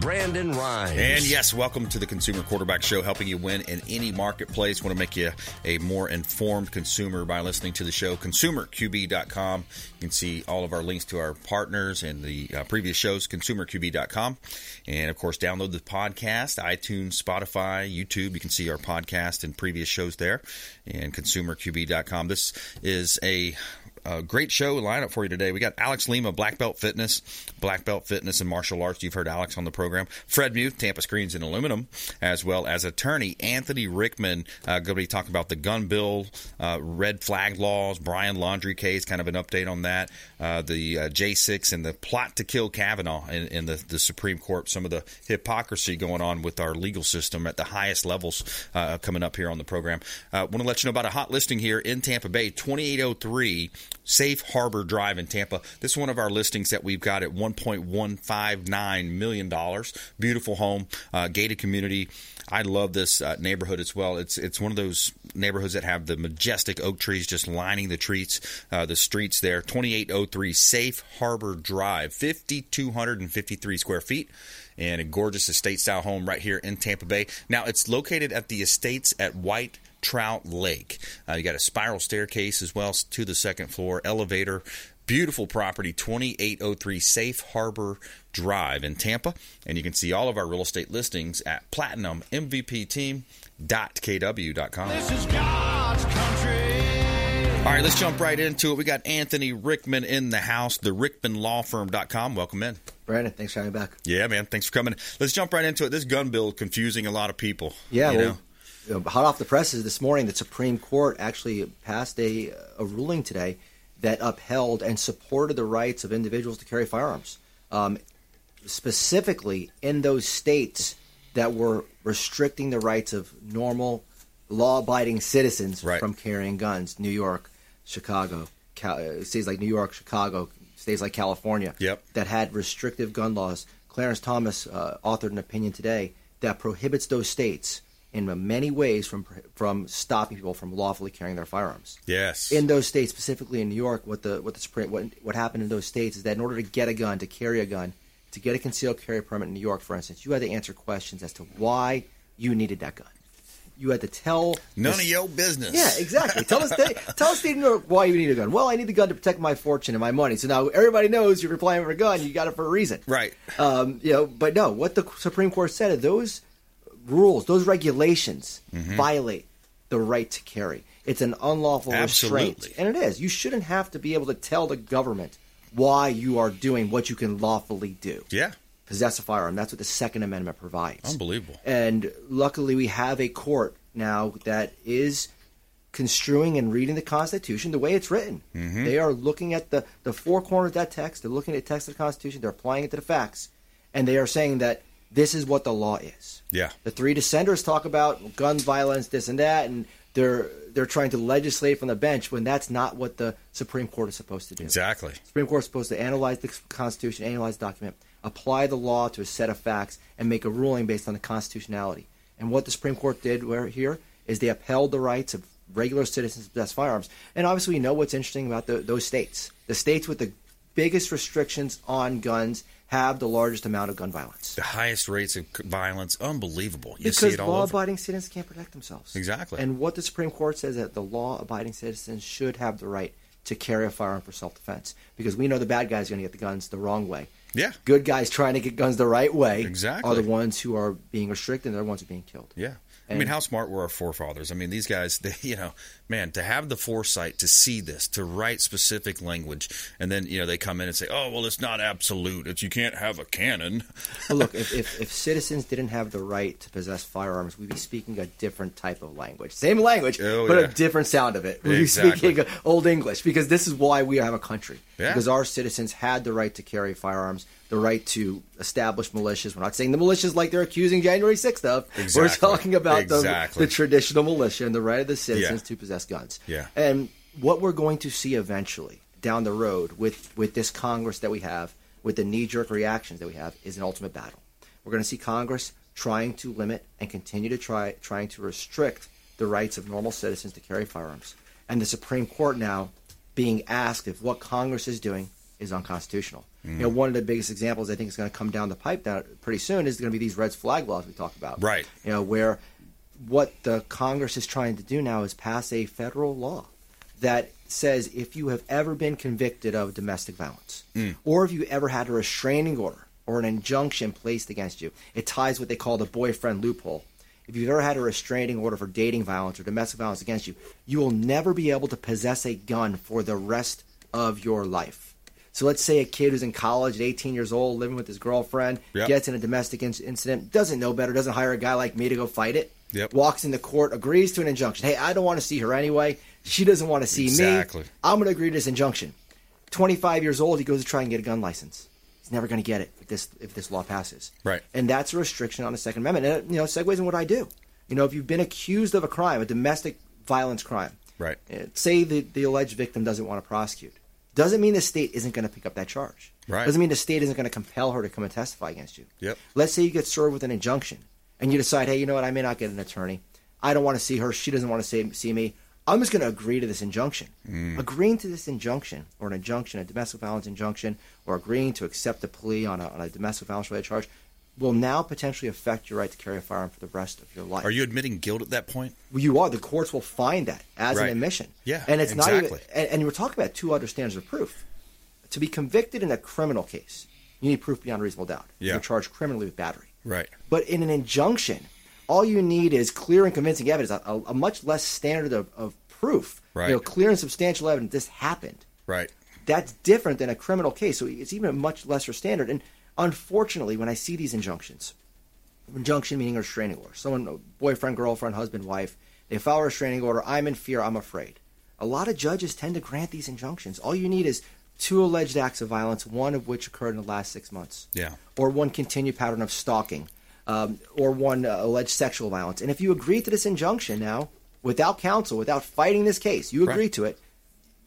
Brandon Rhymes. And yes, welcome to the Consumer Quarterback Show, helping you win in any marketplace. Want to make you a more informed consumer by listening to the show, consumerqb.com. You can see all of our links to our partners and the uh, previous shows, consumerqb.com. And of course, download the podcast, iTunes, Spotify, YouTube. You can see our podcast and previous shows there, and consumerqb.com. This is a a great show lineup for you today. We got Alex Lima, Black Belt Fitness, Black Belt Fitness and Martial Arts. You've heard Alex on the program. Fred Muth, Tampa Screens and Aluminum, as well as attorney Anthony Rickman. Uh, going to be talking about the gun bill, uh, red flag laws, Brian Laundrie case, kind of an update on that, uh, the uh, J6 and the plot to kill Kavanaugh in, in the, the, Supreme Court, some of the hypocrisy going on with our legal system at the highest levels uh, coming up here on the program. I uh, want to let you know about a hot listing here in Tampa Bay, 2803 Safe Harbor Drive in Tampa. This is one of our listings that we've got at $1.159 million. Beautiful home, uh, gated community. I love this uh, neighborhood as well. It's it's one of those neighborhoods that have the majestic oak trees just lining the streets, uh, the streets there. 2803 Safe Harbor Drive, 5,253 square feet and a gorgeous estate style home right here in Tampa Bay. Now, it's located at the estates at White Trout Lake. Uh, you got a spiral staircase as well to the second floor, elevator. Beautiful property, 2803 Safe Harbor Drive in Tampa. And you can see all of our real estate listings at platinummvpteam.kw.com. This is God's country. All right, let's jump right into it. We got Anthony Rickman in the house, the rickmanlawfirm.com. Welcome in. Brandon, thanks for having me back. Yeah, man. Thanks for coming. Let's jump right into it. This gun bill confusing a lot of people. Yeah, well, know? hot off the presses this morning, the Supreme Court actually passed a, a ruling today that upheld and supported the rights of individuals to carry firearms, um, specifically in those states that were restricting the rights of normal, law-abiding citizens right. from carrying guns. New York, Chicago, Cal- uh, states like New York, Chicago, states like California, yep. that had restrictive gun laws. Clarence Thomas uh, authored an opinion today that prohibits those states in many ways from from stopping people from lawfully carrying their firearms. Yes. In those states, specifically in New York, what the what the Supreme what what happened in those states is that in order to get a gun, to carry a gun, to get a concealed carry permit in New York, for instance, you had to answer questions as to why you needed that gun. You had to tell none of your business. Yeah, exactly. tell us, tell state New York why you need a gun. Well, I need the gun to protect my fortune and my money. So now everybody knows you're applying for a gun. You got it for a reason, right? Um, you know, but no, what the Supreme Court said is those rules, those regulations mm-hmm. violate the right to carry. It's an unlawful Absolutely. restraint. And it is. You shouldn't have to be able to tell the government why you are doing what you can lawfully do. Yeah. Possess a firearm. That's what the Second Amendment provides. Unbelievable. And luckily, we have a court now that is construing and reading the Constitution the way it's written. Mm-hmm. They are looking at the, the four corners of that text. They're looking at the text of the Constitution. They're applying it to the facts. And they are saying that this is what the law is. Yeah. The three dissenters talk about gun violence, this and that, and they're they're trying to legislate from the bench when that's not what the Supreme Court is supposed to do. Exactly. The Supreme Court is supposed to analyze the Constitution, analyze the document, apply the law to a set of facts, and make a ruling based on the constitutionality. And what the Supreme Court did where, here is they upheld the rights of regular citizens to possess firearms. And obviously, we know what's interesting about the, those states. The states with the biggest restrictions on guns have the largest amount of gun violence. The highest rates of violence, unbelievable. You because law-abiding citizens can't protect themselves. Exactly. And what the Supreme Court says that the law-abiding citizens should have the right to carry a firearm for self-defense because we know the bad guys are going to get the guns the wrong way. Yeah. Good guys trying to get guns the right way exactly. are the ones who are being restricted and they're the ones who are being killed. Yeah. I mean, how smart were our forefathers? I mean, these guys, they, you know, man, to have the foresight to see this, to write specific language, and then you know they come in and say, "Oh, well, it's not absolute. It's you can't have a cannon." well, look, if, if, if citizens didn't have the right to possess firearms, we'd be speaking a different type of language, same language, oh, but yeah. a different sound of it. We'd exactly. be speaking Old English because this is why we have a country. Yeah. because our citizens had the right to carry firearms, the right to establish militias. We're not saying the militias like they're accusing January 6th of. We're talking about the, the traditional militia and the right of the citizens Yeah. to possess guns. Yeah. And what we're going to see eventually down the road with, with this Congress that we have, with the knee jerk reactions that we have, is an ultimate battle. We're going to see Congress trying to limit and continue to try trying to restrict the rights of normal citizens to carry firearms. And the Supreme Court now being asked if what Congress is doing is unconstitutional. Mm. You know, one of the biggest examples I think is going to come down the pipe down pretty soon is going to be these red flag laws we talk about. Right. You know, where what the Congress is trying to do now is pass a federal law that says if you have ever been convicted of domestic violence, mm. or if you ever had a restraining order or an injunction placed against you, it ties what they call the boyfriend loophole. If you've ever had a restraining order for dating violence or domestic violence against you, you will never be able to possess a gun for the rest of your life. So let's say a kid who's in college at 18 years old, living with his girlfriend, Yep. gets in a domestic in- incident, doesn't know better, doesn't hire a guy like me to go fight it, Yep. walks into court, agrees to an injunction. Hey, I don't want to see her anyway. She doesn't want to see Exactly. me. I'm going to agree to this injunction. 25 years old, he goes to try and get a gun license. He's never going to get it if this if this law passes. Right. And that's a restriction on the Second Amendment. And it, you know, segues in what I do. You know, if you've been accused of a crime, a domestic violence crime, Right. uh, say the, the alleged victim doesn't want to prosecute, doesn't mean the state isn't going to pick up that charge. Right. Doesn't mean the state isn't going to compel her to come and testify against you. Yep. Let's say you get served with an injunction and you decide, hey, you know what, I may not get an attorney. I don't want to see her. She doesn't want to see, see me. I'm just going to agree to this injunction. Mm. Agreeing to this injunction, or an injunction, a domestic violence injunction, or agreeing to accept a plea on a, on a domestic violence related charge, will now potentially affect your right to carry a firearm for the rest of your life. Are you admitting guilt at that point? Well, you are. The courts will find that as Right. an admission. Yeah, and it's not even. And, and we're talking about two other standards of proof. To be convicted in a criminal case, you need proof beyond reasonable doubt. Yeah. You're charged criminally with battery. Right. But in an injunction, all you need is clear and convincing evidence, a, a, a much less standard of, of proof. Right. You know, clear and substantial evidence this happened. Right. That's different than a criminal case. So it's even a much lesser standard. And unfortunately, when I see these injunctions, injunction meaning a restraining order, someone, boyfriend, girlfriend, husband, wife, they file a restraining order. I'm in fear. I'm afraid. A lot of judges tend to grant these injunctions. All you need is two alleged acts of violence, one of which occurred in the last six months Yeah. or one continued pattern of stalking, um, or one uh, alleged sexual violence. And if you agree to this injunction now, without counsel, without fighting this case, you agree Right. to it,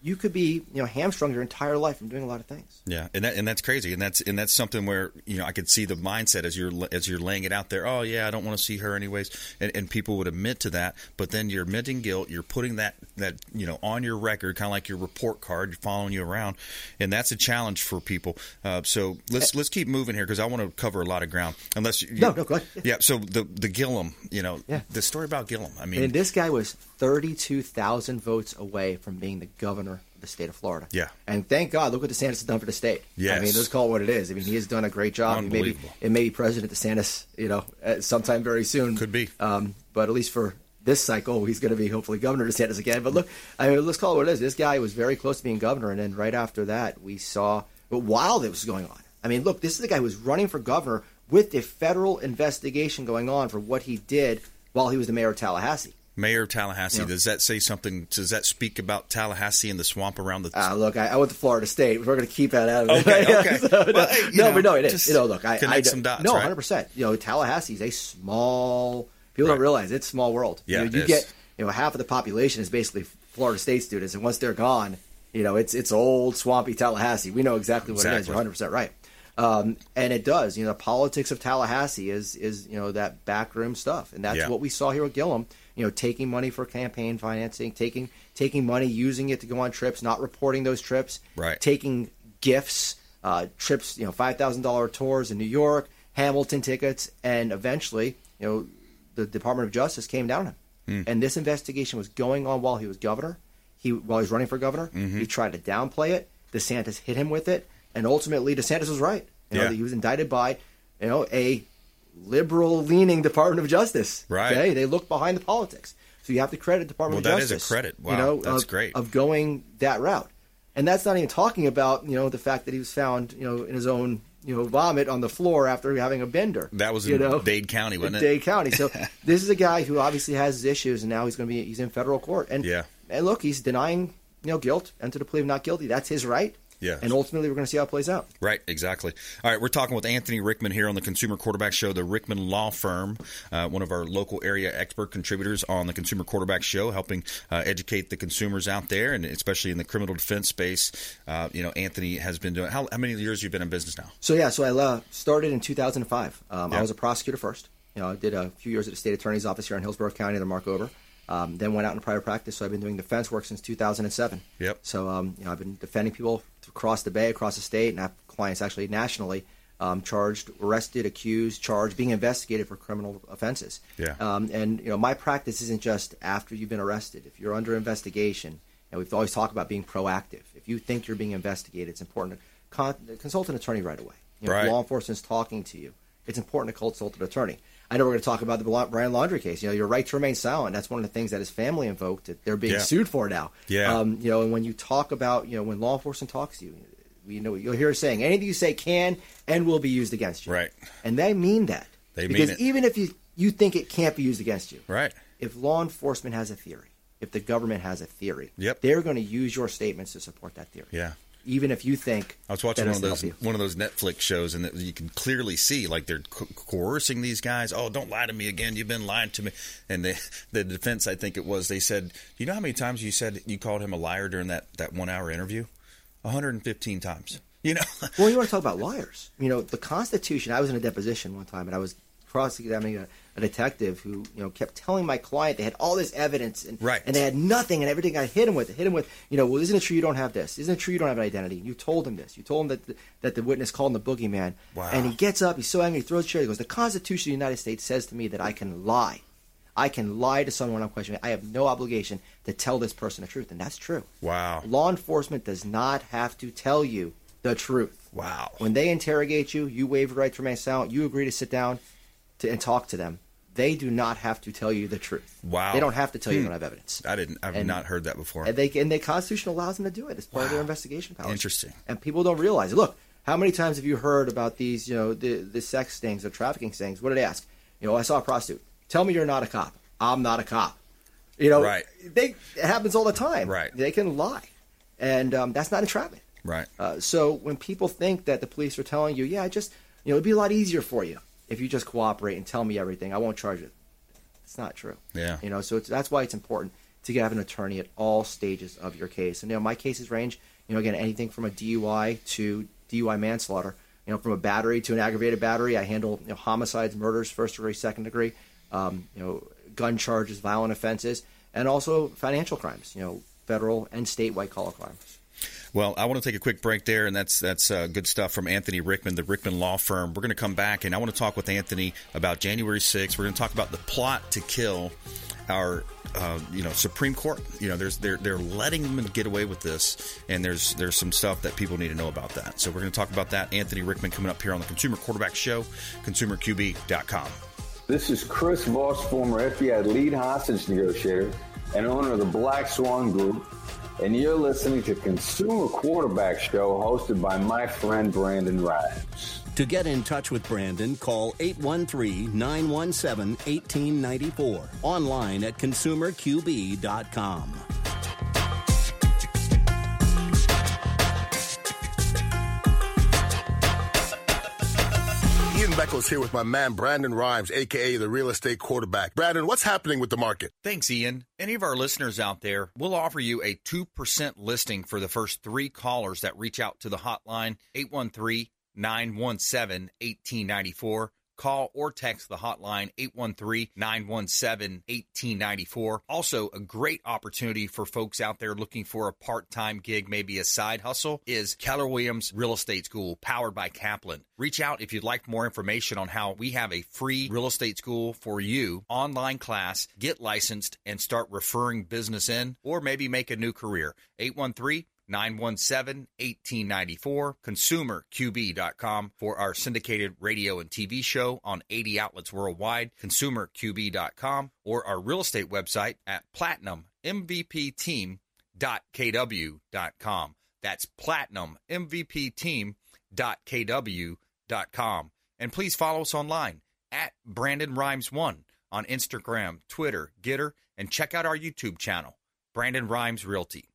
you could be you know hamstrung your entire life from doing a lot of things. Yeah, and that, and that's crazy, and that's and that's something where you know I could see the mindset as you're as you're laying it out there. Oh yeah, I don't want to see her anyways, and, and people would admit to that, but then you're admitting guilt. You're putting that that you know on your record, kind of like your report card, following you around, and that's a challenge for people. Uh, so let's let's keep moving here because I want to cover a lot of ground. Unless you, No, no, go ahead. Yeah, so the the Gillum, you know, Yeah. the story about Gillum. I mean, And this guy was 32,000 votes away from being the governor of the state of Florida. Yeah. And thank God, look what DeSantis has done for the state. Yeah. I mean, let's call it what it is. I mean, he has done a great job. Maybe, Unbelievable. it may be President DeSantis, you know, sometime very soon. Could be. Um, but at least for this cycle, he's going to be hopefully Governor DeSantis again. But look, I mean, let's call it what it is. This guy was very close to being governor, and then right after that, we saw but while it was going on. I mean, look, this is the guy who was running for governor with a federal investigation going on for what he did while he was the mayor of Tallahassee. Mayor of Tallahassee. Yeah. Does that say something? Does that speak about Tallahassee and the swamp around the? Ah, look, I, I went to Florida State. We're going to keep that out of it. Okay, okay. So, Well, no, hey, no, know, but no, it is. You know, look, I, connect I some dots, No, right? hundred percent. You know, Tallahassee is a small. People Right. don't realize it's small world. Yeah, you, know, you get you know half of the population is basically Florida State students, and once they're gone, you know, it's it's old swampy Tallahassee. We know exactly what it is. You're hundred percent right. Um, and it does. You know, the politics of Tallahassee is is you know that backroom stuff, and that's Yeah. what we saw here with Gillum. You know, taking money for campaign financing, taking taking money, using it to go on trips, not reporting those trips, Right. taking gifts, uh, trips, you know, five thousand dollar tours in New York, Hamilton tickets, and eventually, you know, the Department of Justice came down on him, and this investigation was going on while he was governor. He while he was running for governor, he tried to downplay it. DeSantis hit him with it, and ultimately, DeSantis was right. You know, Yeah. he was indicted by, you know, a liberal-leaning Department of Justice. Right. Okay, they look behind the politics, so you have to credit Department Well, of that is a Justice. credit. Wow, you know, that's of- great. of going that route. And that's not even talking about, you know, the fact that he was found, you know, in his own, you know, vomit on the floor after having a bender. That was you in know, Dade County, wasn't in it? Dade County. So this is a guy who obviously has his issues, and now he's going to be he's in federal court. And Yeah. and look, he's denying you know guilt, entered a plea of not guilty. That's his right. Yeah. And ultimately, we're going to see how it plays out. Right, exactly. All right, we're talking with Anthony Rickman here on the Consumer Quarterback Show, the Rickman Law Firm, uh, one of our local area expert contributors on the Consumer Quarterback Show, helping uh, educate the consumers out there, and especially in the criminal defense space. Uh, you know, Anthony has been doing. How, how many years you been in business now? So yeah, so I uh, started in 2005. Um, Yeah. I was a prosecutor first. You know, I did a few years at the state attorney's office here in Hillsborough County, the Mark Ober. Um, then went out in private practice. So I've been doing defense work since 2007. Yep. So um, you know, I've been defending people across the bay, across the state, and I have clients actually nationally um, charged, arrested, accused, charged, being investigated for criminal offenses. Yeah. Um, and you know, my practice isn't just after you've been arrested. If you're under investigation, and we've always talked about being proactive. If you think you're being investigated, it's important to con- consult an attorney right away. You know, Right. If law enforcement's talking to you, it's important to consult an attorney. I know we're going to talk about the Brian Laundrie case. You know, your right to remain silent. That's one of the things that his family invoked. That they're being Yeah. sued for now. Yeah. Um, you know, and when you talk about, you know, when law enforcement talks to you, you know, you'll hear saying anything you say can and will be used against you. Right. And they mean that. They mean because it. even if you you think it can't be used against you, Right. if law enforcement has a theory, if the government has a theory, Yep. they're going to use your statements to support that theory. Yeah. Even if you think I was watching one of those one of those Netflix shows, and that you can clearly see like they're co- coercing these guys. Oh, don't lie to me again! You've been lying to me. And the the defense, I think it was, they said, "You know how many times you said you called him a liar during that that one hour interview? 115 times. You know, Well, you want to talk about liars? You know, the Constitution. I was in a deposition one time, and I was cross-examining a, a detective who, you know, kept telling my client they had all this evidence, and Right. and they had nothing, and everything I hit him with, hit him with, you know, well, isn't it true you don't have this? Isn't it true you don't have an identity? You told him this. You told him that the, that the witness called him the boogeyman. Wow. And he gets up, he's so angry, he throws a chair. He goes, "The Constitution of the United States says to me that I can lie." I can lie to someone I'm questioning. I have no obligation to tell this person the truth, and that's true. Wow. Law enforcement does not have to tell you the truth. Wow. When they interrogate you, you waive your right to remain silent. You agree to sit down to, and talk to them. They do not have to tell you the truth. Wow. They don't have to tell you you don't have evidence. I didn't. I've And- not heard that before. And they and the Constitution allows them to do it as part of their investigation powers. Interesting. And people don't realize it. Look, how many times have you heard about these? You know, the the sex things the trafficking things. What did they ask? You know, I saw a prostitute. Tell me you're not a cop. I'm not a cop. You know, Right. They it happens all the time. Right. They can lie, and um, that's not entrapment. right. Uh, so when people think that the police are telling you, yeah, just, you know, it'd be a lot easier for you if you just cooperate and tell me everything. I won't charge you. It's not true. Yeah. You know, so it's, that's why it's important to have an attorney at all stages of your case. And you know, my cases range, you know, again, anything from a DUI to DUI manslaughter. You know, from a battery to an aggravated battery. I handle you know, homicides, murders, first degree, second degree. Um, you know, gun charges, violent offenses, and also financial crimes. You know, federal and state white collar crimes. Well, I want to take a quick break there, and that's that's uh, good stuff from Anthony Rickman, the Rickman Law Firm. We're going to come back, and I want to talk with Anthony about January 6th. We're going to talk about the plot to kill our, uh, you know, Supreme Court. You know, there's they're they're letting them get away with this, and there's there's some stuff that people need to know about that. So we're going to talk about that. Anthony Rickman coming up here on the Consumer Quarterback Show, ConsumerQB.com. This is Chris Voss, former FBI lead hostage negotiator and owner of the Black Swan Group, and you're listening to Consumer Quarterback Show hosted by my friend Brandon Rhymes. To get in touch with Brandon, call 813 917 1894. Online at consumerqb.com. Beckles here with my man Brandon Rhymes, aka the real estate quarterback. Brandon, what's happening with the market? Thanks, Ian. Any of our listeners out there, we'll offer you a 2% listing for the first three callers that reach out to the hotline 813 917 1894. Call or text the hotline 813 917 1894. Also, a great opportunity for folks out there looking for a part time gig, maybe a side hustle, is Keller Williams Real Estate School, powered by Kaplan. Reach out if you'd like more information on how we have a free real estate school for you, online class, get licensed, and start referring business in, or maybe make a new career. 813 917 1894, consumerqb.com for our syndicated radio and TV show on 80 outlets worldwide, consumerqb.com, or our real estate website at platinummvpteam.kw.com. That's platinummvpteam.kw.com. And please follow us online at Brandon Rhymes One on Instagram, Twitter, GETTR, and check out our YouTube channel, Brandon Rhymes Realty.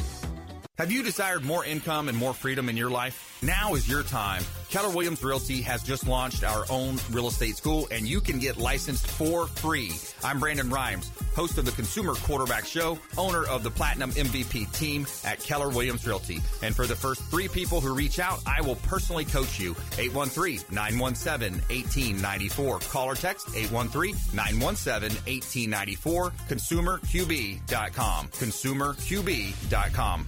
Have you desired more income and more freedom in your life? Now is your time. Keller Williams Realty has just launched our own real estate school and you can get licensed for free. I'm Brandon Rhymes, host of the Consumer Quarterback Show, owner of the Platinum MVP team at Keller Williams Realty. And for the first three people who reach out, I will personally coach you. 813-917-1894. Call or text 813-917-1894. ConsumerQB.com. ConsumerQB.com.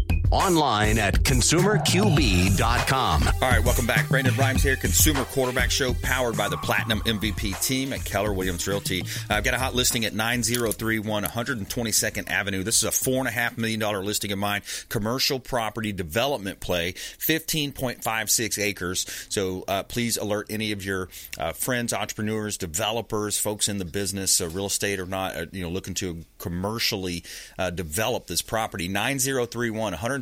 Online at consumerqb.com. All right, welcome back. Brandon Rhymes here, Consumer Quarterback Show, powered by the Platinum MVP team at Keller Williams Realty. I've got a hot listing at 9031 122nd Avenue. This is a $4.5 million listing of mine. Commercial property development play, 15.56 acres. So uh, please alert any of your uh, friends, entrepreneurs, developers, folks in the business, uh, real estate or not, uh, you know, looking to commercially uh, develop this property. 9031 122nd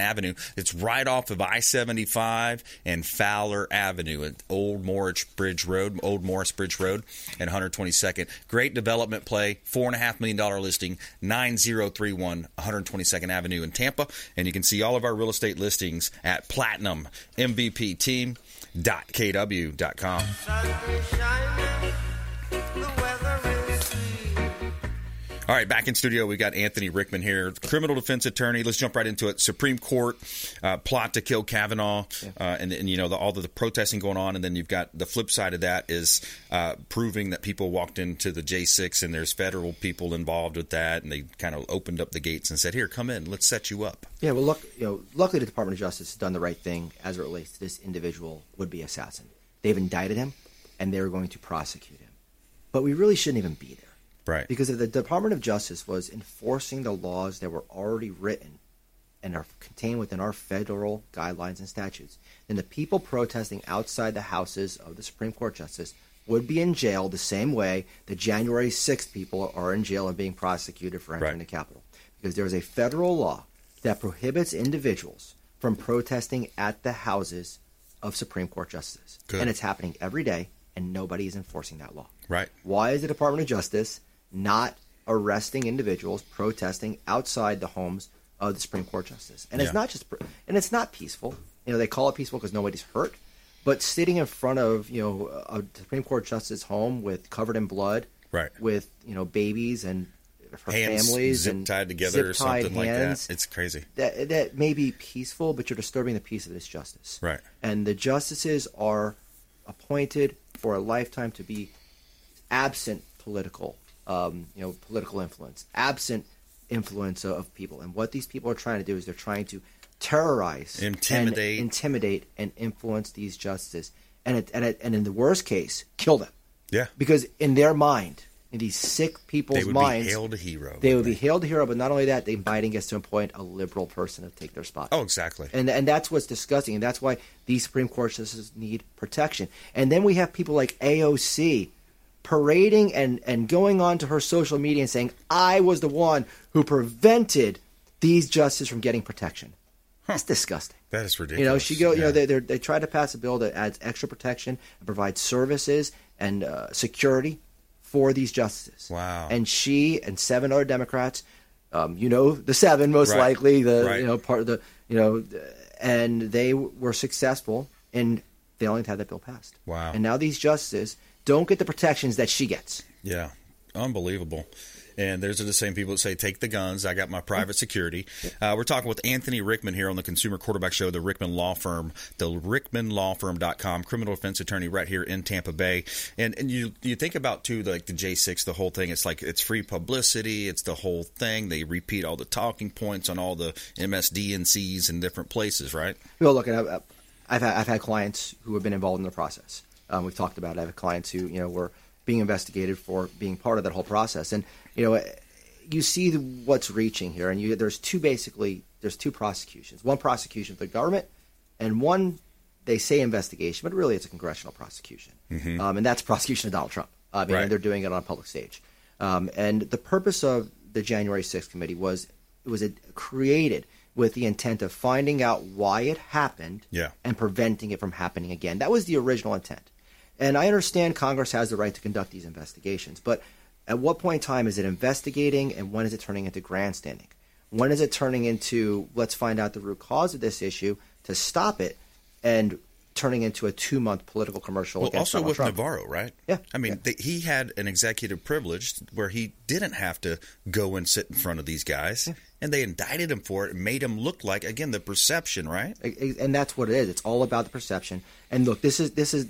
Avenue. It's right off of I 75 and Fowler Avenue at Old Morris Bridge Road, Old Morris Bridge Road, and 122nd. Great development play, $4.5 million listing, 9031 122nd Avenue in Tampa. And you can see all of our real estate listings at platinummvpteam.kw.com. All right, back in studio, we got Anthony Rickman here, criminal defense attorney. Let's jump right into it. Supreme Court uh, plot to kill Kavanaugh, uh, and, and, you know the, all the, the, protesting going on, and then you've got the flip side of that is uh, proving that people walked into the J6 and there's federal people involved with that, and they kind of opened up the gates and said, "Here, come in, let's set you up." Yeah, well, look, you know, luckily the Department of Justice has done the right thing as it relates to this individual would-be assassin. They've indicted him, and they're going to prosecute him. But we really shouldn't even be there. Right. Because if the Department of Justice was enforcing the laws that were already written and are contained within our federal guidelines and statutes, then the people protesting outside the houses of the Supreme Court justice would be in jail the same way the January 6th people are in jail and being prosecuted for entering Right. the Capitol. Because there is a federal law that prohibits individuals from protesting at the houses of Supreme Court justices. Good. And it's happening every day, and nobody is enforcing that law. Right. Why is the Department of Justice not arresting individuals protesting outside the homes of the Supreme Court justice? And Yeah. it's not just, and it's not peaceful. You know, they call it peaceful because nobody's hurt, but sitting in front of you know a Supreme Court justice home with covered in blood, Right. with you know babies and her Hands families zip and tied together or something like that. It's crazy. that that may be peaceful, but you're disturbing the peace of this justice. Right. And the justices are appointed for a lifetime to be absent political, um, you know, political influence, absent influence of people. And what these people are trying to do is they're trying to terrorize, and Intimidate. intimidate, and influence these justices, and it, and it, and in the worst case, kill them. Yeah. Because in their mind, in these sick people's minds, They would minds, be hailed a hero. they would wouldn't be hailed a hero. But not only that, they Biden gets to appoint a liberal person to take their spot. Oh, exactly. And and that's what's disgusting, and that's why these Supreme Court justices need protection. And then we have people like AOC parading and and going on to her social media and saying, "I was the one who prevented these justices from getting protection." That's disgusting. That is ridiculous. You know, she go. You know, they they're- they try to pass a bill that adds extra protection and provides services and uh, security for these justices. Wow. And she and seven other Democrats, um, you know, the seven most Right. likely, the Right. you know part of the you know, and they were successful in failing to have that bill passed. Wow. And now these justices don't get the protections that she gets. Yeah, unbelievable. And there's the same people that say, take the guns. I got my private security. Uh, we're talking with Anthony Rickman here on the Consumer Quarterback Show, the Rickman Law Firm, the rickmanlawfirm.com, criminal defense attorney right here in Tampa Bay. And and you you think about, too, like the J6, the whole thing. It's like it's free publicity. It's the whole thing. They repeat all the talking points on all the MSDNCs in different places, right? Well, look, I've, I've had clients who have been involved in the process. Um, we've talked about it. I have clients who, you know, were being investigated for being part of that whole process. And, you know, you see what's reaching here. And you, there's two basically, there's two prosecutions. One prosecution for the government and one, they say investigation, but really it's a congressional prosecution. Mm-hmm. Um, and that's prosecution of Donald Trump. I mean, Right. they're doing it on a public stage. Um, and the purpose of the January 6th committee was it was a, created with the intent of finding out why it happened Yeah. and preventing it from happening again. That was the original intent. And I understand Congress has the right to conduct these investigations, but at what point in time is it investigating and when is it turning into grandstanding? When is it turning into let's find out the root cause of this issue to stop it and turning into a two month political commercial Well, also Donald with Trump? Navarro, right? Yeah, I mean, yeah. they, he had an executive privilege where he didn't have to go and sit in front of these guys, and they indicted him for it and made him look like again the perception, right? and that's what it is. It's all about the perception. And look, this is this is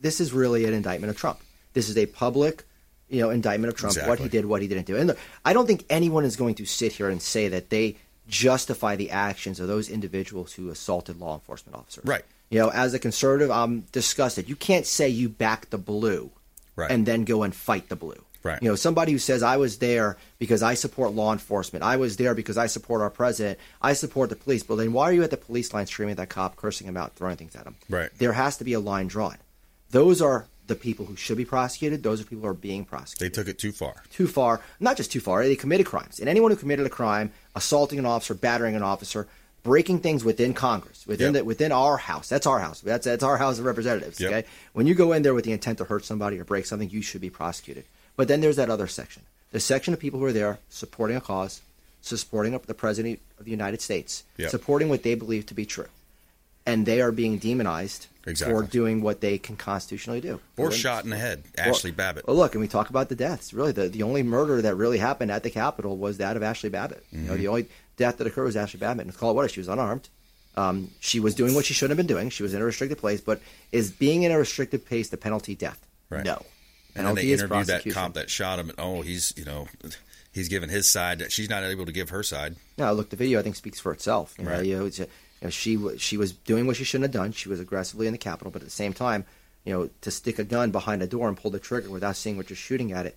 this is really an indictment of Trump. This is a public, you know, indictment of Trump. What he did, what he didn't do. And look, I don't think anyone is going to sit here and say that they justify the actions of those individuals who assaulted law enforcement officers. Right. You know, as a conservative, I'm disgusted. You can't say you back the blue Right. and then go and fight the blue. Right. You know, somebody who says I was there because I support law enforcement, I was there because I support our president, I support the police. But then why are you at the police line screaming at that cop, cursing him out, throwing things at him? Right. There has to be a line drawn. Those are the people who should be prosecuted. Those are people who are being prosecuted. They took it too far. too far, not just too far. They committed crimes, and anyone who committed a crime, assaulting an officer, battering an officer, breaking things within Congress, within Yep. the, within our house. That's our house. That's that's our House of Representatives. Yep. Okay, when you go in there with the intent to hurt somebody or break something, you should be prosecuted. But then there's that other section, the section of people who are there supporting a cause, supporting the president of the United States, Yep. supporting what they believe to be true, and they are being demonized Exactly. for doing what they can constitutionally do. Or shot in the head, Ashli well, Babbitt. Well, look, and we talk about the deaths. Really, the, the only murder that really happened at the Capitol was that of Ashli Babbitt. Mm-hmm. know, the only death that occurred was Ashli Babbitt. And call it what? She was unarmed. Um, she was doing what she shouldn't have been doing. She was in a restricted place. But is being in a restricted place the penalty death? Right. No. and then they interviewed that cop that shot him. And, oh, he's you know, he's giving his side. She's not able to give her side. No, look, the video I think speaks for itself. You Right. you know, you know, she wa- she was doing what she shouldn't have done. She was aggressively in the Capitol, but at the same time, you know, to stick a gun behind a door and pull the trigger without seeing what you're shooting at it,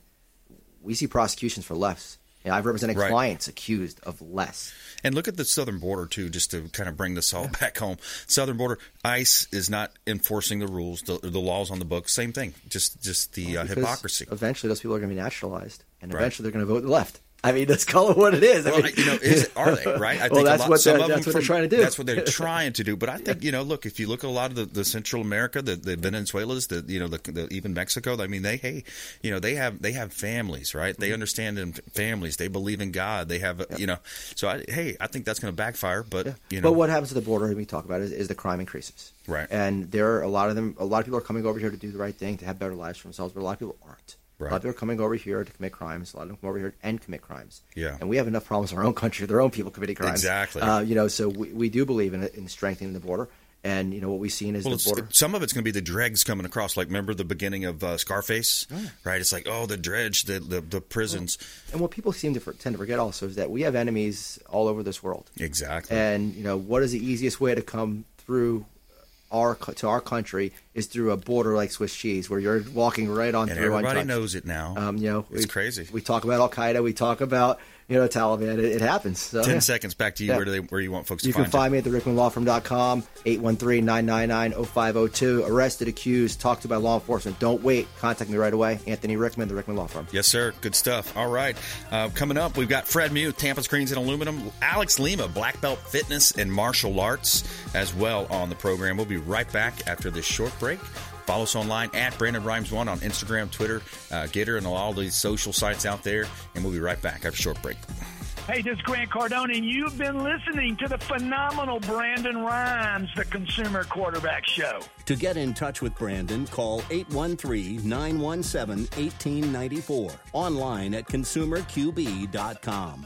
we see prosecutions for less. You know, I've represented Right. clients accused of less. And look at the southern border too, just to kind of bring this all back home. Southern border, ICE is not enforcing the rules, the, the laws on the books. Same thing, just just the uh, hypocrisy. Eventually, those people are going to be naturalized, and Right. eventually, they're going to vote left. I mean, let's call it what it is. I Well, mean, you know, is it, are they right? I Well, a that's lot, what some they're- of that's them what they're trying to do. That's what they're trying to do. But I think you know, look, if you look at a lot of the, the Central America, the, the Venezuelas, the you know, the, the even Mexico. I mean, they hey, you know, they have they have families, right? Mm-hmm. They understand in families. They believe in God. They have you know. So I, hey, I think that's going to backfire. But you know, but what happens at the border? We talk about is, is the crime increases, Right. And there are a lot of them. A lot of people are coming over here to do the right thing, to have better lives for themselves, but a lot of people aren't. Right. A lot of people are coming over here to commit crimes. A lot of them come over here and commit crimes. Yeah. And we have enough problems in our own country, their own people committing crimes. Exactly. Uh, you know, so we, we do believe in, in strengthening the border. And you know what we've seen is Well, the border. some of it's going to be the dregs coming across. Like, remember the beginning of uh, Scarface, right? It's like, oh, the dredge, the the, the prisons. And what people seem to for, tend to forget also is that we have enemies all over this world. Exactly. And you know what is the easiest way to come through our to our country is through a border like Swiss cheese, where you're walking right on and through. everybody untouched. knows it now. Um, you know, it's we- crazy. We talk about Al Qaeda, we talk about you know Taliban. It, it happens. So, Ten yeah. seconds back to you. Yeah. Where do they? Where you want folks to You can find me at the rickmanlawfirm.com, 813-999-0502. Arrested, accused, talked to by law enforcement. Don't wait. Contact me right away. Anthony Rickman, the Rickman Law Firm. Yes, sir. Good stuff. All right. Uh, coming up, we've got Fred Muth, Tampa Screens and Aluminum, Alex Lima, Black Belt Fitness and Martial Arts as well on the program. We'll be right back after this short break. Follow us online at Brandon Rhymes1 on Instagram, Twitter, uh, GETTR, and all these social sites out there. And we'll be right back after a short break. Hey, this is Grant Cardone, and you've been listening to the phenomenal Brandon Rhymes, the Consumer Quarterback Show. To get in touch with Brandon, call 813 917 1894. Online at consumerqb.com.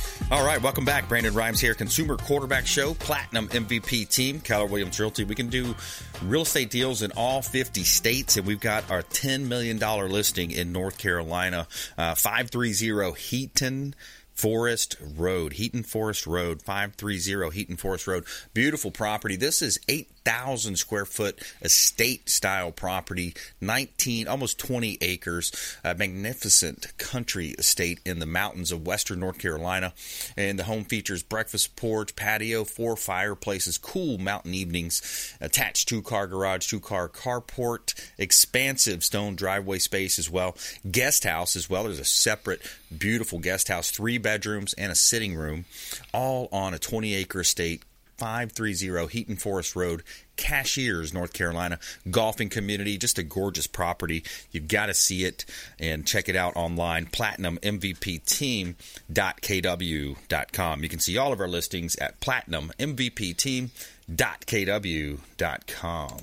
All right, welcome back. Brandon Rhymes here, Consumer Quarterback Show, Platinum MVP team, Keller Williams Realty. We can do real estate deals in all 50 states, and we've got our $10 million listing in North Carolina, uh, 530 Heaton. Forest Road, Heaton Forest Road, 530 Heaton Forest Road. Beautiful property. This is eight thousand square foot estate style property, 19, almost 20 acres, a magnificent country estate in the mountains of western North Carolina. And the home features breakfast porch, patio, four fireplaces, cool mountain evenings, attached two car garage, two car carport, expansive stone driveway space as well, guest house as well. There's a separate, beautiful guest house, three bedrooms and a sitting room, all on a 20 acre estate 530 Heaton Forest Road, Cashiers, North Carolina. Golfing community, just a gorgeous property. You've got to see it and check it out online. PlatinumMVPTeam.kw.com. You can see all of our listings at PlatinumMVPTeam.kw.com.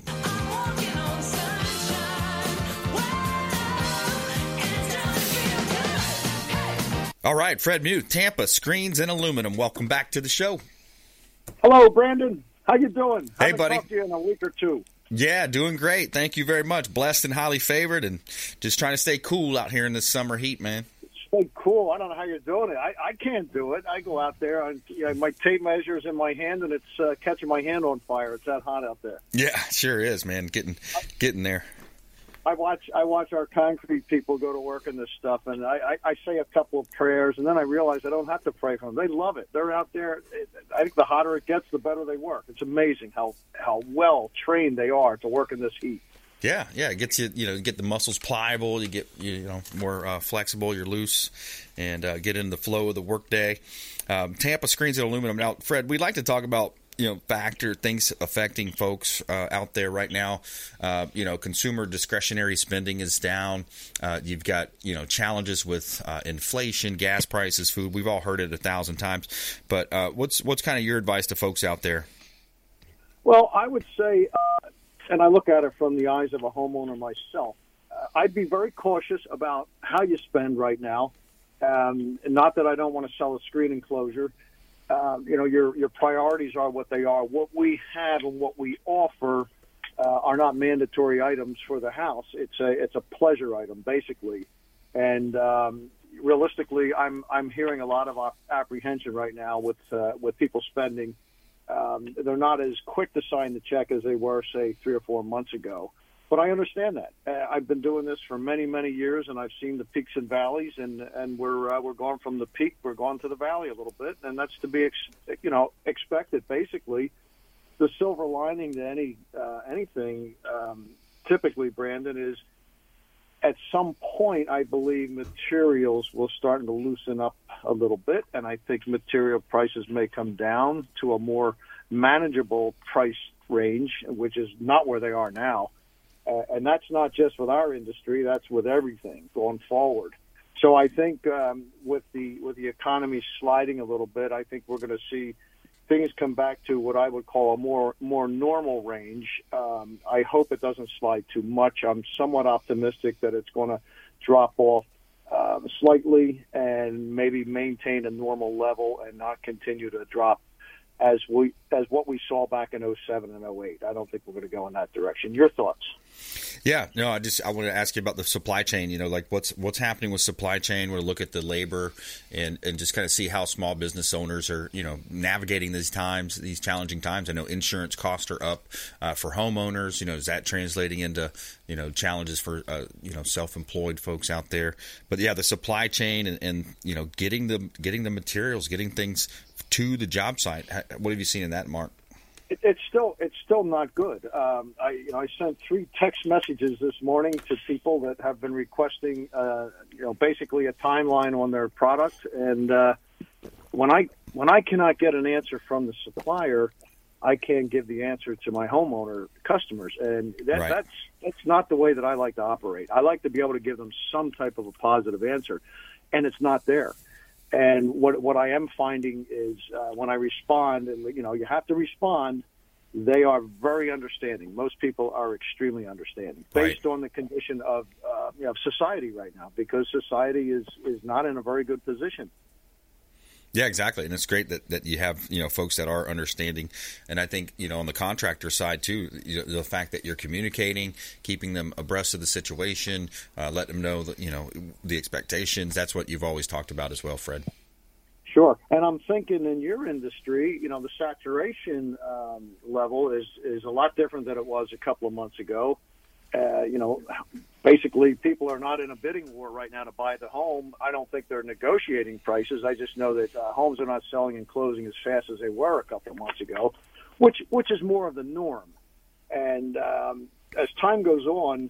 All right, Fred Muth, Tampa Screens and Aluminum. Welcome back to the show. Hello, Brandon. How you doing? Hey, buddy. Talked to you in a week or two. Yeah, doing great. Thank you very much. Blessed and highly favored, and just trying to stay cool out here in this summer heat, man. Stay cool. I don't know how you're doing it. I, I can't do it. I go out there. know, my tape measure's in my hand, and it's uh, catching my hand on fire. It's that hot out there. Yeah, sure is, man. Getting getting there. I watch I watch our concrete people go to work in this stuff, and I, I, I say a couple of prayers, and then I realize I don't have to pray for them. They love it. They're out there. I think the hotter it gets, the better they work. It's amazing how how well trained they are to work in this heat. Yeah, yeah, it gets you, you know, get the muscles pliable, you get you know more uh, flexible, you're loose, and uh, get in the flow of the workday. Um, Tampa screens and aluminum. Now, Fred, we'd like to talk about you know factor things affecting folks uh, out there right now. Uh, you know, consumer discretionary spending is down. Uh, you've got you know challenges with uh, inflation, gas prices, food. We've all heard it a thousand times. But uh, what's what's kind of your advice to folks out there? Well, I would say, uh, and I look at it from the eyes of a homeowner myself, I'd be very cautious about how you spend right now. Um, not that I don't want to sell a screen enclosure. Um, you know, your your priorities are what they are. What we have and what we offer uh, are not mandatory items for the house. It's a it's a pleasure item basically, and um, realistically, I'm I'm hearing a lot of op- apprehension right now with uh, with people spending. Um, they're not as quick to sign the check as they were, say, three or four months ago. But I understand that. Uh, I've been doing this for many, many years, and I've seen the peaks and valleys, and and we're uh, we're going from the peak, we're going to the valley a little bit, and that's to be, ex- you know, expected. Basically, the silver lining to any uh, anything, um, typically, Brandon, is at some point, I believe materials will start to loosen up a little bit, and I think material prices may come down to a more manageable price range, which is not where they are now. Uh, and that's not just with our industry; that's with everything going forward. So I think um, with the with the economy sliding a little bit, I think we're going to see things come back to what I would call a more more normal range. Um, I hope it doesn't slide too much. I'm somewhat optimistic that it's going to drop off uh, slightly and maybe maintain a normal level and not continue to drop as we as what we saw back in 07 and 08. I don't think we're going to go in that direction. Your thoughts? Yeah, no, I just I want to ask you about the supply chain. You know, like what's what's happening with supply chain. We're look at the labor and and just kind of see how small business owners are you know navigating these times, these challenging times. I know insurance costs are up uh, for homeowners. You know, is that translating into you know challenges for uh, you know self-employed folks out there? But yeah, the supply chain and, and you know getting the getting the materials, getting things to the job site. What have you seen in that, Mark? It, it's still it's still not good. Um, I you know I sent three text messages this morning to people that have been requesting uh, you know basically a timeline on their product, and uh, when I when I cannot get an answer from the supplier, I can't give the answer to my homeowner customers, and that, Right. that's that's not the way that I like to operate. I like to be able to give them some type of a positive answer, and it's not there. And what what I am finding is uh, when I respond, and you know, you have to respond. They are very understanding. Most people are extremely understanding, based on the condition of uh, you know society right now, because society is is not in a very good position. Yeah, exactly, and it's great that, that you have you know folks that are understanding, and I think you know on the contractor side too, you know, the fact that you're communicating, keeping them abreast of the situation, uh, let them know that you know the expectations. That's what you've always talked about as well, Fred. Sure, and I'm thinking in your industry, you know, the saturation um, level is is a lot different than it was a couple of months ago. Uh, you know, basically, people are not in a bidding war right now to buy the home. I don't think they're negotiating prices. I just know that uh, homes are not selling and closing as fast as they were a couple of months ago, which which is more of the norm. And um, as time goes on,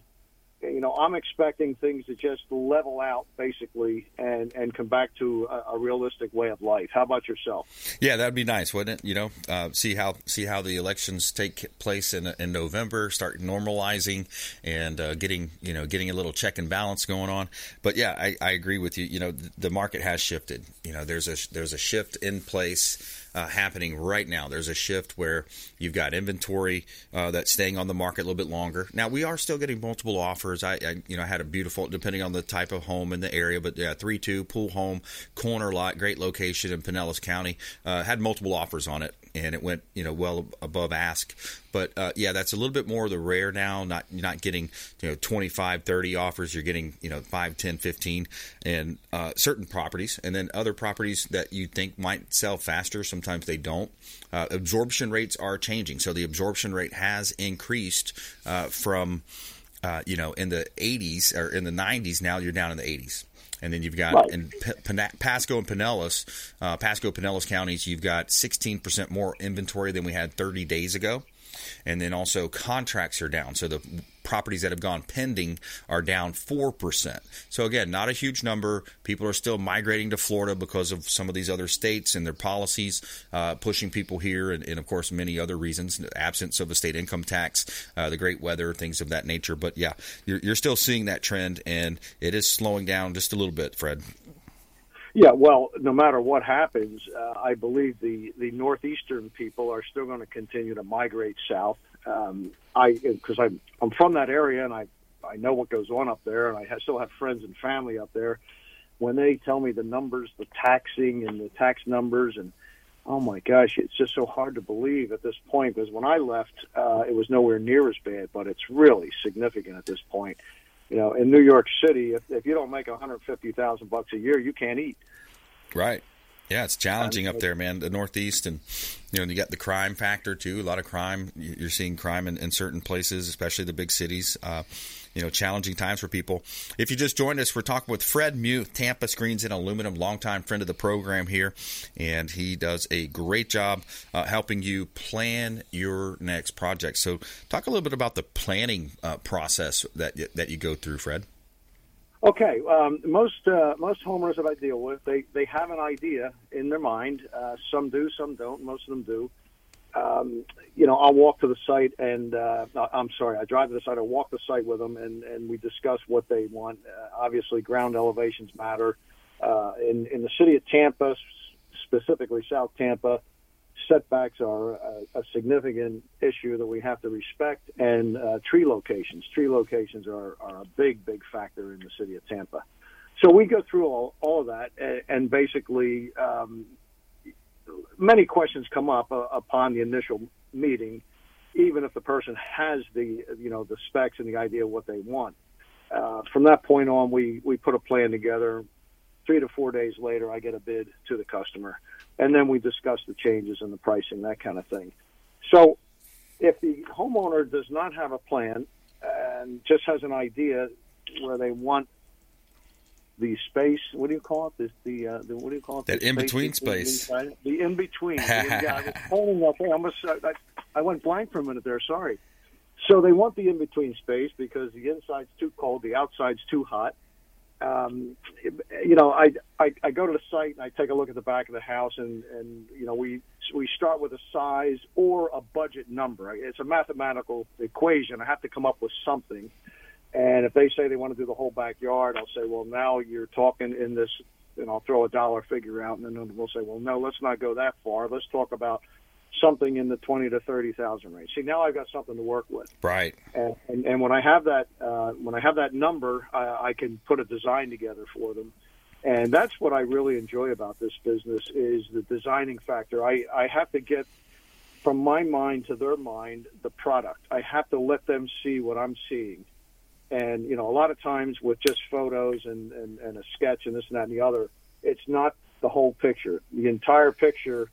you know, I'm expecting things to just level out basically and, and come back to a, a realistic way of life. How about yourself? Yeah, that'd be nice, wouldn't it? You know, uh, see how see how the elections take place in in November, start normalizing and uh, getting you know getting a little check and balance going on. But yeah, I, I agree with you. You know, the market has shifted. You know, there's a there's a shift in place uh, happening right now. There's a shift where you've got inventory uh, that's staying on the market a little bit longer. Now we are still getting multiple offers. I, I you know had a beautiful, depending on the type of home in the area, but yeah, three two pool home, corner lot, great location in Pinellas County. Uh, had multiple offers on it and it went you know well above ask. But uh, yeah, that's a little bit more of the rare now. Not you're not getting you know 25, 30 offers. You're getting you know 5, 10, 15, and uh, certain properties, and then other properties that you think might sell faster. Sometimes they don't. Uh, absorption rates are changing, so the absorption rate has increased uh, from. Uh, you know, in the 80s or in the 90s, now you're down in the 80s. And then you've got right. in P- Pasco and Pinellas, uh, Pasco, Pinellas counties, you've got 16% more inventory than we had 30 days ago. And then also contracts are down. So the properties that have gone pending are down 4%. So, again, not a huge number. People are still migrating to Florida because of some of these other states and their policies uh, pushing people here, and, and, of course, many other reasons absence of a state income tax, uh, the great weather, things of that nature. But yeah, you're, you're still seeing that trend, and it is slowing down just a little bit, Fred. Yeah, well, no matter what happens, uh, I believe the, the northeastern people are still going to continue to migrate south um, I because I'm I'm from that area and I I know what goes on up there, and I have, still have friends and family up there. When they tell me the numbers, the taxing and the tax numbers, and oh my gosh, it's just so hard to believe at this point. Because when I left, uh, it was nowhere near as bad, but it's really significant at this point. You know, in New York City, if, if you don't make 150,000 bucks a year, you can't eat. Right. Yeah, it's challenging up there, man. The Northeast, and you know, you got the crime factor too. A lot of crime. You're seeing crime in, in certain places, especially the big cities. Uh, you know, challenging times for people. If you just joined us, we're talking with Fred Muth, Tampa Screens and Aluminum, longtime friend of the program here, and he does a great job uh, helping you plan your next project. So, talk a little bit about the planning uh, process that that you go through, Fred. Okay, um, most uh, most homeowners that I deal with, they they have an idea in their mind. Uh, some do, some don't. Most of them do. Um, you know, I'll walk to the site, and uh, I'm sorry, I drive to the site. I walk the site with them, and and we discuss what they want. Uh, obviously, ground elevations matter. Uh, in in the city of Tampa, specifically South Tampa, setbacks are a, a, significant issue that we have to respect, and uh, tree locations. Tree locations are, are, a big, big factor in the city of Tampa. So we go through all, all of that, and, and basically, um, many questions come up uh, upon the initial meeting, even if the person has the, you know, the specs and the idea of what they want. Uh, from that point on, we, we put a plan together. Three to four days later, I get a bid to the customer and then we discuss the changes and the pricing, that kind of thing. So, if the homeowner does not have a plan and just has an idea where they want the space, what do you call it? This, the, uh, the what do you call it? That in between space. The in between. yeah, I was I, almost, I, I went blank for a minute there. Sorry. So they want the in between space because the inside's too cold, the outside's too hot um, you know, I, I I go to the site and I take a look at the back of the house, and and you know we we start with a size or a budget number. It's a mathematical equation. I have to come up with something, and if they say they want to do the whole backyard, I'll say, well, now you're talking in this, and I'll throw a dollar figure out, and then we'll say, well, no, let's not go that far. Let's talk about something in the twenty to thirty thousand range. See, now I've got something to work with. Right. And and, and when I have that uh, when I have that number, I, I can put a design together for them. And that's what I really enjoy about this business is the designing factor. I, I have to get from my mind to their mind the product. I have to let them see what I'm seeing. And, you know, a lot of times with just photos and, and, and a sketch and this and that and the other, it's not the whole picture. The entire picture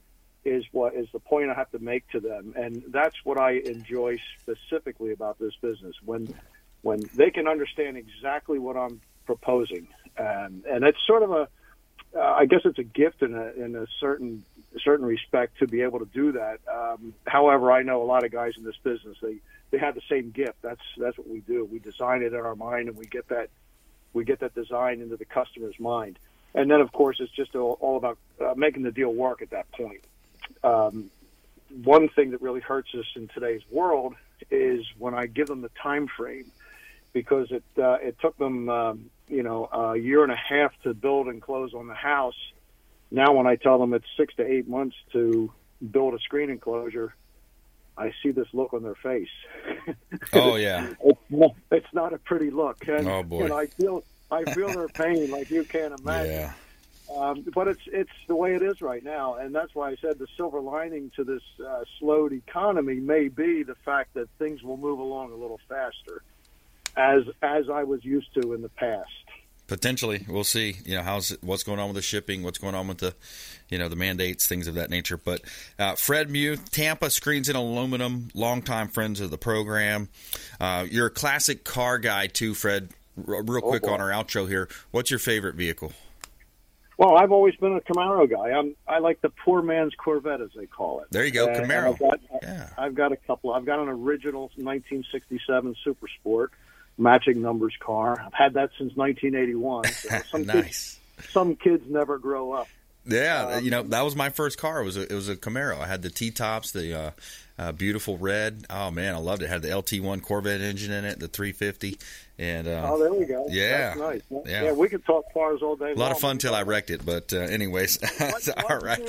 is what is the point I have to make to them, and that's what I enjoy specifically about this business when when they can understand exactly what I'm proposing, and it's sort of a uh, I guess it's a gift in a in a certain certain respect to be able to do that. Um, however, I know a lot of guys in this business they they have the same gift. That's that's what we do. We design it in our mind, and we get that we get that design into the customer's mind. And then, of course, it's just all, all about uh, making the deal work at that point. Um, one thing that really hurts us in today's world is when I give them the time frame, because it uh, it took them um, you know a year and a half to build and close on the house. Now, when I tell them it's six to eight months to build a screen enclosure, I see this look on their face. Oh yeah, it's, not, it's not a pretty look, and, Oh, boy. I feel I feel their pain like you can't imagine. yeah. Um, but it's it's the way it is right now, and that's why I said the silver lining to this uh, slowed economy may be the fact that things will move along a little faster, as as I was used to in the past. Potentially, we'll see. You know, how's what's going on with the shipping? What's going on with the, you know, the mandates, things of that nature. But uh, Fred Muth, Tampa Screens and Aluminum, longtime friends of the program. Uh, you're a classic car guy too, Fred. R- real quick boy. on our outro here. What's your favorite vehicle? Well, I've always been a Camaro guy. I'm I like the poor man's Corvette, as they call it. There you go, And- Camaro. I've got, Yeah. I've got a couple. I've got an original 1967 Super Sport, matching numbers car. I've had that since 1981. So some kids, some kids never grow up. Yeah, you know that was my first car. It was a, it was a Camaro. I had the T tops, the uh, uh, beautiful red. Oh man, I loved it. it. Had the LT1 Corvette engine in it, the 350, and uh, Oh, there we go. Yeah. That's nice. Yeah. Yeah. we could talk cars all day. a lot of fun till I wrecked it. But uh, anyways, all right.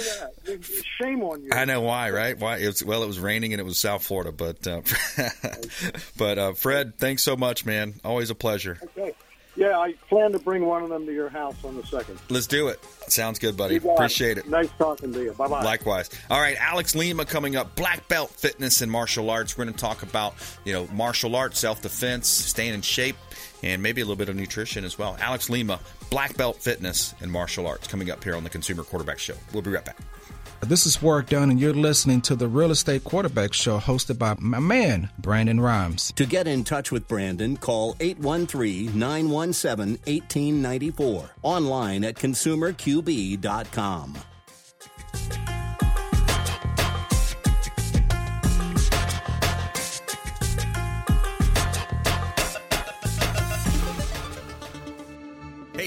Shame on you. I know why, right? Why? It was, well, it was raining and it was South Florida, but uh, but uh, Fred, thanks so much, man. Always a pleasure. Okay. Yeah, I plan to bring one of them to your house on the second. Let's do it. Sounds good, buddy. Appreciate it. Nice talking to you. Bye bye. Likewise. All right, Alex Lima coming up. Black belt fitness and martial arts. We're going to talk about you know martial arts, self defense, staying in shape, and maybe a little bit of nutrition as well. Alex Lima, black belt fitness and martial arts, coming up here on the Consumer Quarterback Show. We'll be right back. This is Work Done, and you're listening to the Real Estate Quarterback Show hosted by my man, Brandon Rhymes. To get in touch with Brandon, call 813 917 1894. Online at consumerqb.com.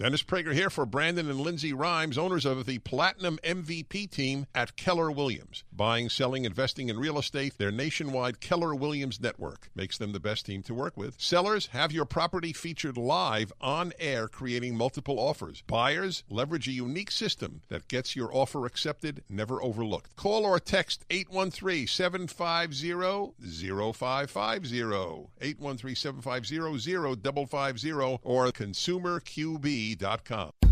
Dennis Prager here for Brandon and Lindsay Rhymes, owners of the Platinum MVP team at Keller Williams. Buying, selling, investing in real estate, their nationwide Keller Williams network makes them the best team to work with. Sellers have your property featured live on air, creating multiple offers. Buyers leverage a unique system that gets your offer accepted, never overlooked. Call or text 813 750 0550, 813 750 0550, or consumerqb.com.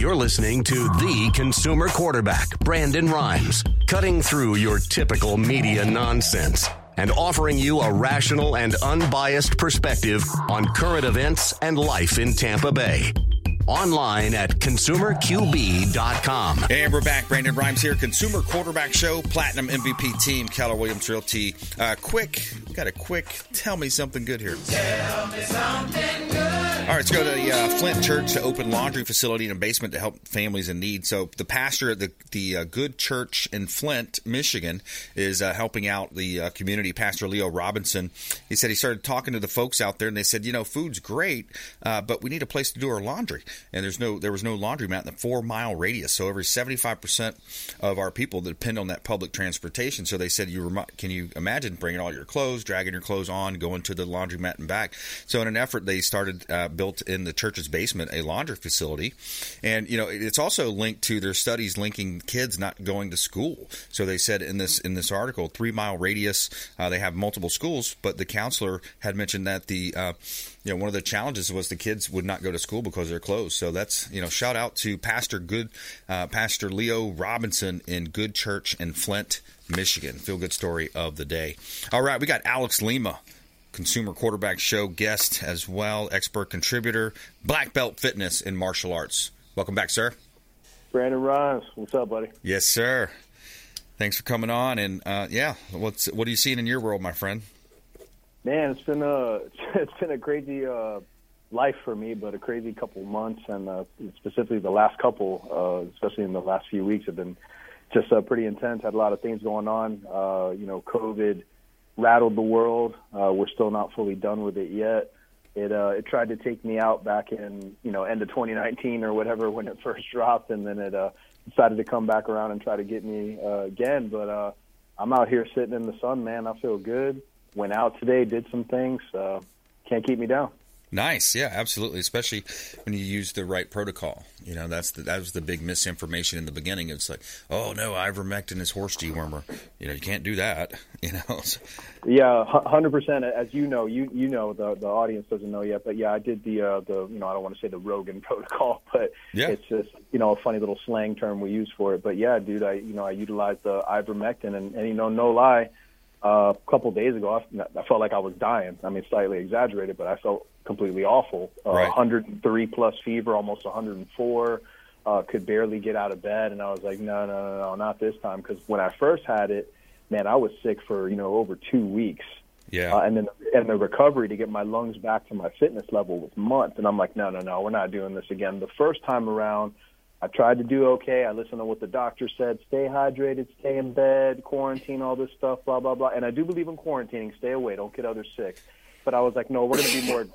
You're listening to the consumer quarterback, Brandon Rhymes, cutting through your typical media nonsense and offering you a rational and unbiased perspective on current events and life in Tampa Bay. Online at consumerqb.com. And we're back. Brandon Rhymes here, Consumer Quarterback Show, Platinum MVP team, Keller Williams Realty. Uh, quick, got a quick, tell me something good here. Tell me something good. All right, let's go to the uh, Flint Church to open laundry facility in a basement to help families in need. So the pastor at the the uh, Good Church in Flint, Michigan, is uh, helping out the uh, community. Pastor Leo Robinson. He said he started talking to the folks out there, and they said, you know, food's great, uh, but we need a place to do our laundry. And there's no there was no laundromat in the four mile radius. So every seventy five percent of our people depend on that public transportation. So they said, you can you imagine bringing all your clothes, dragging your clothes on, going to the laundromat and back? So in an effort, they started uh, built in the church's basement a laundry facility, and you know it's also linked to their studies linking kids not going to school. So they said in this in this article, three mile radius, uh, they have multiple schools, but the counselor had mentioned that the uh, you know one of the challenges was the kids would not go to school because they're closed. So that's you know shout out to Pastor Good, uh, Pastor Leo Robinson in Good Church in Flint, Michigan. Feel good story of the day. All right, we got Alex Lima. Consumer Quarterback Show guest as well, expert contributor, black belt fitness in martial arts. Welcome back, sir. Brandon Rhymes, what's up, buddy? Yes, sir. Thanks for coming on. And uh, yeah, what's what are you seeing in your world, my friend? Man, it's been a it's been a crazy uh, life for me, but a crazy couple months, and uh, specifically the last couple, uh, especially in the last few weeks, have been just uh, pretty intense. Had a lot of things going on. Uh, you know, COVID rattled the world. Uh, we're still not fully done with it yet. It uh, it tried to take me out back in you know end of 2019 or whatever when it first dropped, and then it uh, decided to come back around and try to get me uh, again. But uh, I'm out here sitting in the sun, man. I feel good. Went out today, did some things. Uh, can't keep me down. Nice, yeah, absolutely. Especially when you use the right protocol. You know, that's the, that was the big misinformation in the beginning. It's like, oh no, ivermectin is horse dewormer. You know, you can't do that. You know. Yeah, hundred percent. As you know, you you know the the audience doesn't know yet, but yeah, I did the uh, the you know I don't want to say the Rogan protocol, but yeah. it's just you know a funny little slang term we use for it. But yeah, dude, I you know I utilized the ivermectin, and, and you know no lie, uh, a couple days ago I, I felt like I was dying. I mean, slightly exaggerated, but I felt completely awful. Uh, Right. 103 plus fever, almost 104. Uh, could barely get out of bed, and I was like, no, no, no, no, not this time. Because when I first had it, man, I was sick for you know over two weeks. Yeah. Uh, and then and the recovery to get my lungs back to my fitness level was months. And I'm like, no, no, no, we're not doing this again. The first time around, I tried to do okay. I listened to what the doctor said: stay hydrated, stay in bed, quarantine, all this stuff, blah blah blah. And I do believe in quarantining. Stay away, don't get others sick. But I was like, no, we're going to be more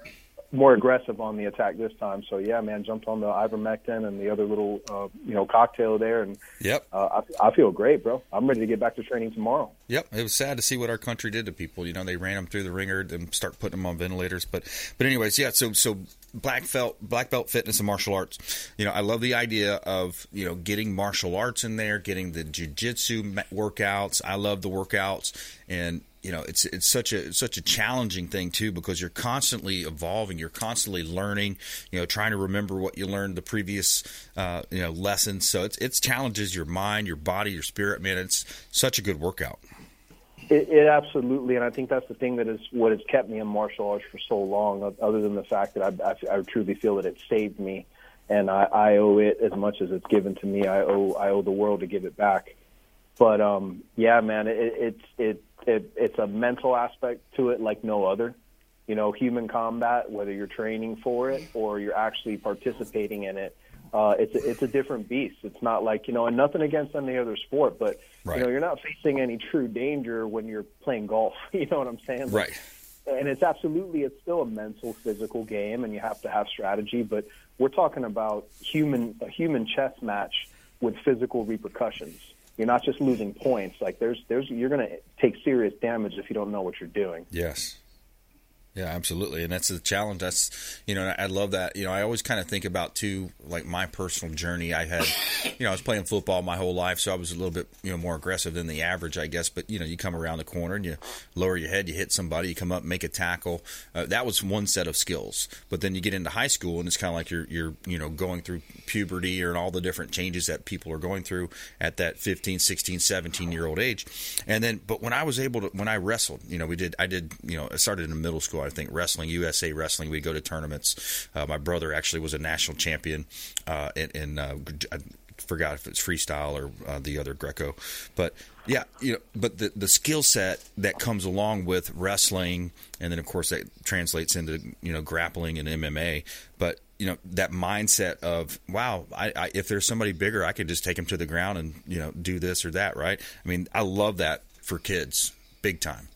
more aggressive on the attack this time. So yeah, man, jumped on the ivermectin and the other little uh, you know cocktail there, and Yep. uh, I, I feel great, bro. I'm ready to get back to training tomorrow. Yep, it was sad to see what our country did to people. You know, they ran them through the ringer and start putting them on ventilators. But, but anyways, yeah. So, so black belt, black belt fitness and martial arts. You know, I love the idea of you know getting martial arts in there, getting the jujitsu workouts. I love the workouts, and you know, it's it's such a such a challenging thing too because you're constantly evolving, you're constantly learning. You know, trying to remember what you learned the previous uh, you know lessons. So it's it's challenges your mind, your body, your spirit. Man, it's such a good workout. It, it absolutely, and I think that's the thing that is what has kept me in martial arts for so long. Other than the fact that I, I, I truly feel that it saved me, and I, I owe it as much as it's given to me. I owe I owe the world to give it back. But um, yeah, man, it, it's it, it it's a mental aspect to it like no other. You know, human combat, whether you're training for it or you're actually participating in it, uh, it's a, it's a different beast. It's not like you know, and nothing against any other sport, but Right. you know, you're not facing any true danger when you're playing golf. You know what I'm saying? Right. And it's absolutely, it's still a mental, physical game, and you have to have strategy. But we're talking about human a human chess match with physical repercussions. You're not just losing points. Like there's there's you're going to take serious damage if you don't know what you're doing. Yes. Yeah, absolutely, and that's the challenge. That's you know, I love that. You know, I always kind of think about too, like my personal journey. I had, you know, I was playing football my whole life, so I was a little bit you know more aggressive than the average, I guess. But you know, you come around the corner and you lower your head, you hit somebody, you come up, make a tackle. Uh, that was one set of skills. But then you get into high school, and it's kind of like you're you're you know going through puberty or all the different changes that people are going through at that 15, 16, 17 year old age. And then, but when I was able to, when I wrestled, you know, we did, I did, you know, I started in middle school, I think, wrestling, USA wrestling. We go to tournaments. Uh, my brother actually was a national champion uh, in, in uh, forgot if it's freestyle or uh, the other Greco, but yeah, you know, but the the skill set that comes along with wrestling, and then of course that translates into you know grappling and MMA, but you know that mindset of wow, I, I, if there's somebody bigger, I could just take him to the ground and you know do this or that, right? I mean, I love that for kids, big time.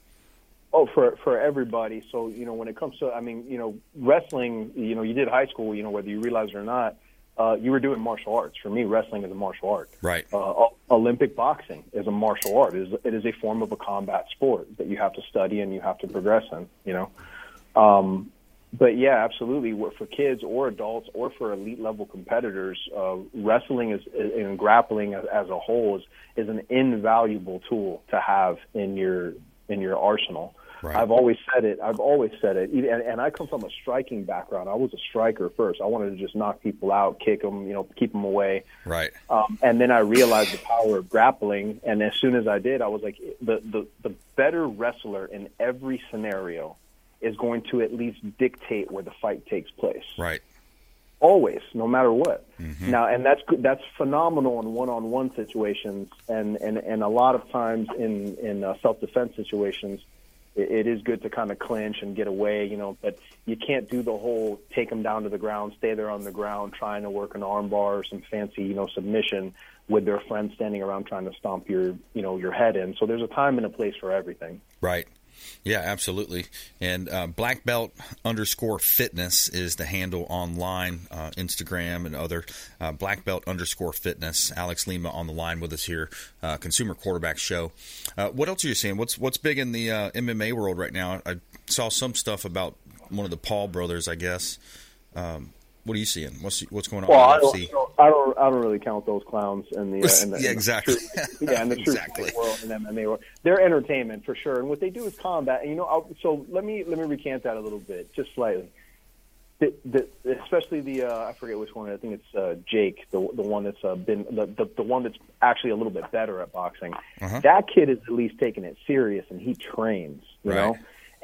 Oh, for for everybody. So you know, when it comes to, I mean, you know, wrestling. You know, you did high school. You know, whether you realize it or not, uh, you were doing martial arts. For me, wrestling is a martial art. Right. Uh, Olympic boxing is a martial art. It is, it is a form of a combat sport that you have to study and you have to progress in. You know. Um, but yeah, absolutely. For kids or adults or for elite level competitors, uh, wrestling is and grappling as, as a whole is, is an invaluable tool to have in your in your arsenal. Right. I've always said it. I've always said it. And, and I come from a striking background. I was a striker first. I wanted to just knock people out, kick them, you know, keep them away. Right. Um, and then I realized the power of grappling. And as soon as I did, I was like, the, the, the better wrestler in every scenario is going to at least dictate where the fight takes place. Right. Always, no matter what. Mm-hmm. Now, and that's that's phenomenal in one-on-one situations, and and and a lot of times in in uh, self-defense situations, it, it is good to kind of clinch and get away, you know. But you can't do the whole take them down to the ground, stay there on the ground, trying to work an armbar or some fancy, you know, submission with their friends standing around trying to stomp your, you know, your head in. So there's a time and a place for everything. Right. Yeah, absolutely. And uh, black belt underscore fitness is the handle online, uh, Instagram and other. Uh, black belt underscore fitness. Alex Lima on the line with us here, uh, Consumer Quarterback Show. Uh, what else are you seeing? What's what's big in the uh, MMA world right now? I saw some stuff about one of the Paul brothers, I guess. Um, what are you seeing? What's what's going on? Well, I don't? I don't, I don't really count those clowns in the, uh, in the Yeah, in exactly. The yeah, in the Exactly. world and MMA world. They're entertainment for sure, and what they do is combat. And you know, I'll, so let me let me recant that a little bit, just slightly. The, the, especially the uh, I forget which one. I think it's uh, Jake, the the one that's uh, been the, the the one that's actually a little bit better at boxing. Uh-huh. That kid is at least taking it serious, and he trains. You Right. know.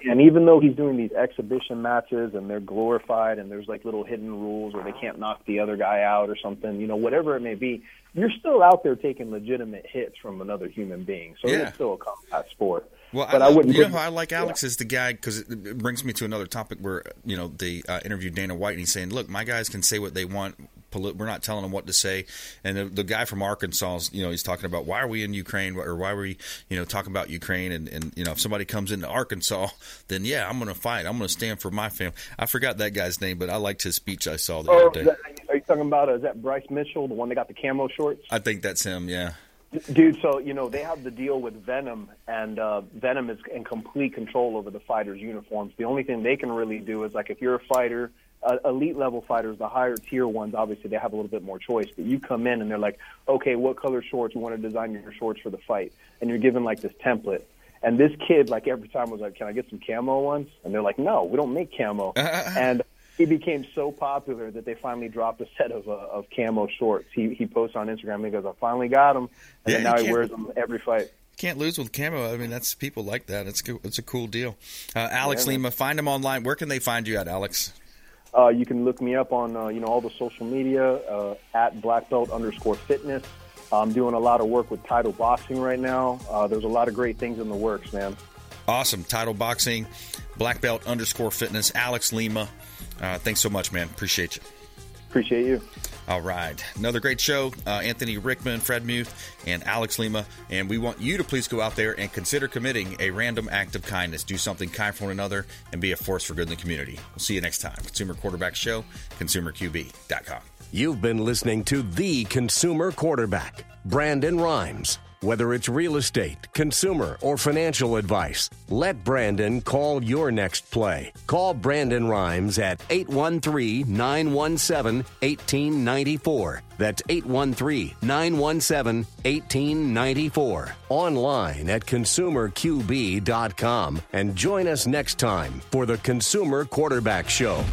And even though he's doing these exhibition matches and they're glorified and there's like little hidden rules where they can't knock the other guy out or something, you know, whatever it may be, you're still out there taking legitimate hits from another human being. So Yeah. it's still a combat sport. Well, but I, I, wouldn't. You know I like Alex is the guy because it, it brings me to another topic where you know they uh, interviewed Dana White and he's saying, "Look, my guys can say what they want. We're not telling them what to say." And the, the guy from Arkansas, you know, he's talking about why are we in Ukraine or why are we, you know, talking about Ukraine and and you know if somebody comes into Arkansas, then yeah, I'm going to fight. I'm going to stand for my family. I forgot that guy's name, but I liked his speech I saw the Oh, other day. that, are you talking about? Uh, is that Bryce Mitchell, the one that got the camo shorts? I think that's him. Yeah. Dude, so you know they have the deal with Venum, and uh, Venum is in complete control over the fighters' uniforms. The only thing they can really do is like if you're a fighter, uh, elite level fighters, the higher tier ones, obviously they have a little bit more choice. But you come in and they're like, okay, what color shorts? You want to design your shorts for the fight, and you're given like this template. And this kid, like every time, was like, "Can I get some camo ones?" And they're like, "No, we don't make camo." and he became so popular that they finally dropped a set of uh, of camo shorts. He he posts on Instagram and he goes, "I finally got them," and Yeah, now he wears them every fight. Can't lose with camo. I mean, that's people like that. It's. It's a cool deal. Uh, Alex Yeah. Lima, find him online. Where can they find you at, Alex? Uh, you can look me up on uh, you know all the social media uh, at black belt underscore fitness. I'm doing a lot of work with Title Boxing right now. Uh, there's a lot of great things in the works, man. Awesome. Title boxing, black belt underscore fitness, Alex Lima. Uh, thanks so much, man. Appreciate you. Appreciate you. All right. Another great show. Uh, Anthony Rickman, Fred Muth, and Alex Lima. And we want you to please go out there and consider committing a random act of kindness. Do something kind for one another and be a force for good in the community. We'll see you next time. Consumer Quarterback Show, consumerqb.com. You've been listening to The Consumer Quarterback, Brandon Rhymes. Whether it's real estate, consumer, or financial advice, let Brandon call your next play. Call Brandon Rhymes at 813 917 1894. That's 813 917 1894. Online at consumerqb.com. And join us next time for the Consumer Quarterback Show.